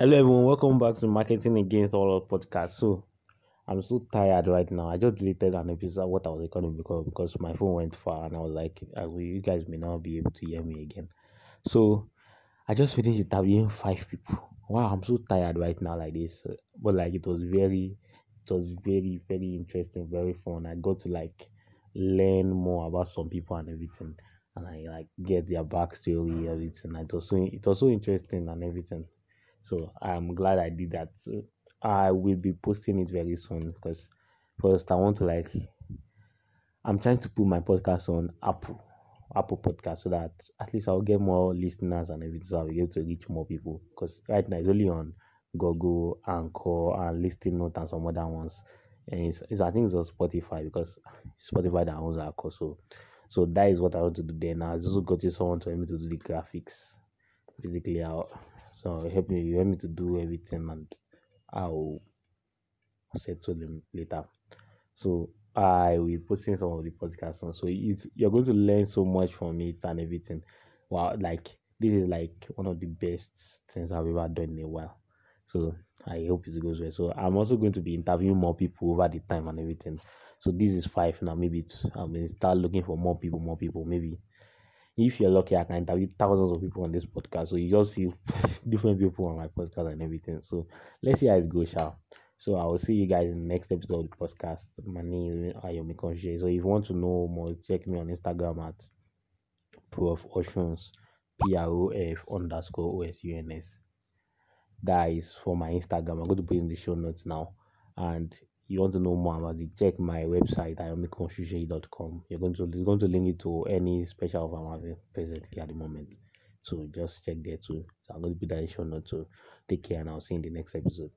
Hello everyone, welcome back to Marketing Against All podcast. So I'm so tired right now. I just deleted an episode what I was recording because because my phone went far and I was like, you guys may not be able to hear me again. So I just finished interviewing five people. Wow, I'm so tired right now like this. But like it was very it was very, very interesting, very fun. I got to like learn more about some people and everything. And I like get their backstory, everything. It was so it was so interesting and everything. So I'm glad I did that. So I will be posting it very soon because first I want to like I'm trying to put my podcast on Apple, Apple Podcast, so that at least I'll get more listeners and everything. So I'll be able to reach more people. Because right now it's only on Google, and Anchor, and Listing Note and some other ones. And it's, it's I think it's on Spotify because Spotify that owns Anchor. So so that is what I want to do then. I also got to someone to help me to do the graphics. Physically I'll so help me, you help me to do everything, and I'll settle them later. So I will be posting some of the podcasts on. So it's you're going to learn so much from it and everything. Wow, like this is like one of the best things I've ever done in a while. So I hope it goes well. So I'm also going to be interviewing more people over the time and everything. So this is five now. Maybe I will start looking for more people, more people. Maybe if you're lucky, I can interview thousands of people on this podcast. So you just see different people on my podcast and everything. So let's see how it goes, shall. So I will see you guys in the next episode of the podcast. My name is Ayomi Conscious. So if you want to know more, check me on Instagram at Prof Osuns P R O F underscore O S U N S. That is for my Instagram. I'm going to put in the show notes now. And you want to know more about it, check my website, iomiconfusion.com. You're going to it's going to link it to any special offer I'm having presently at the moment. So just check there too. So I'm going to put that in show. So take care and I'll see you in the next episode.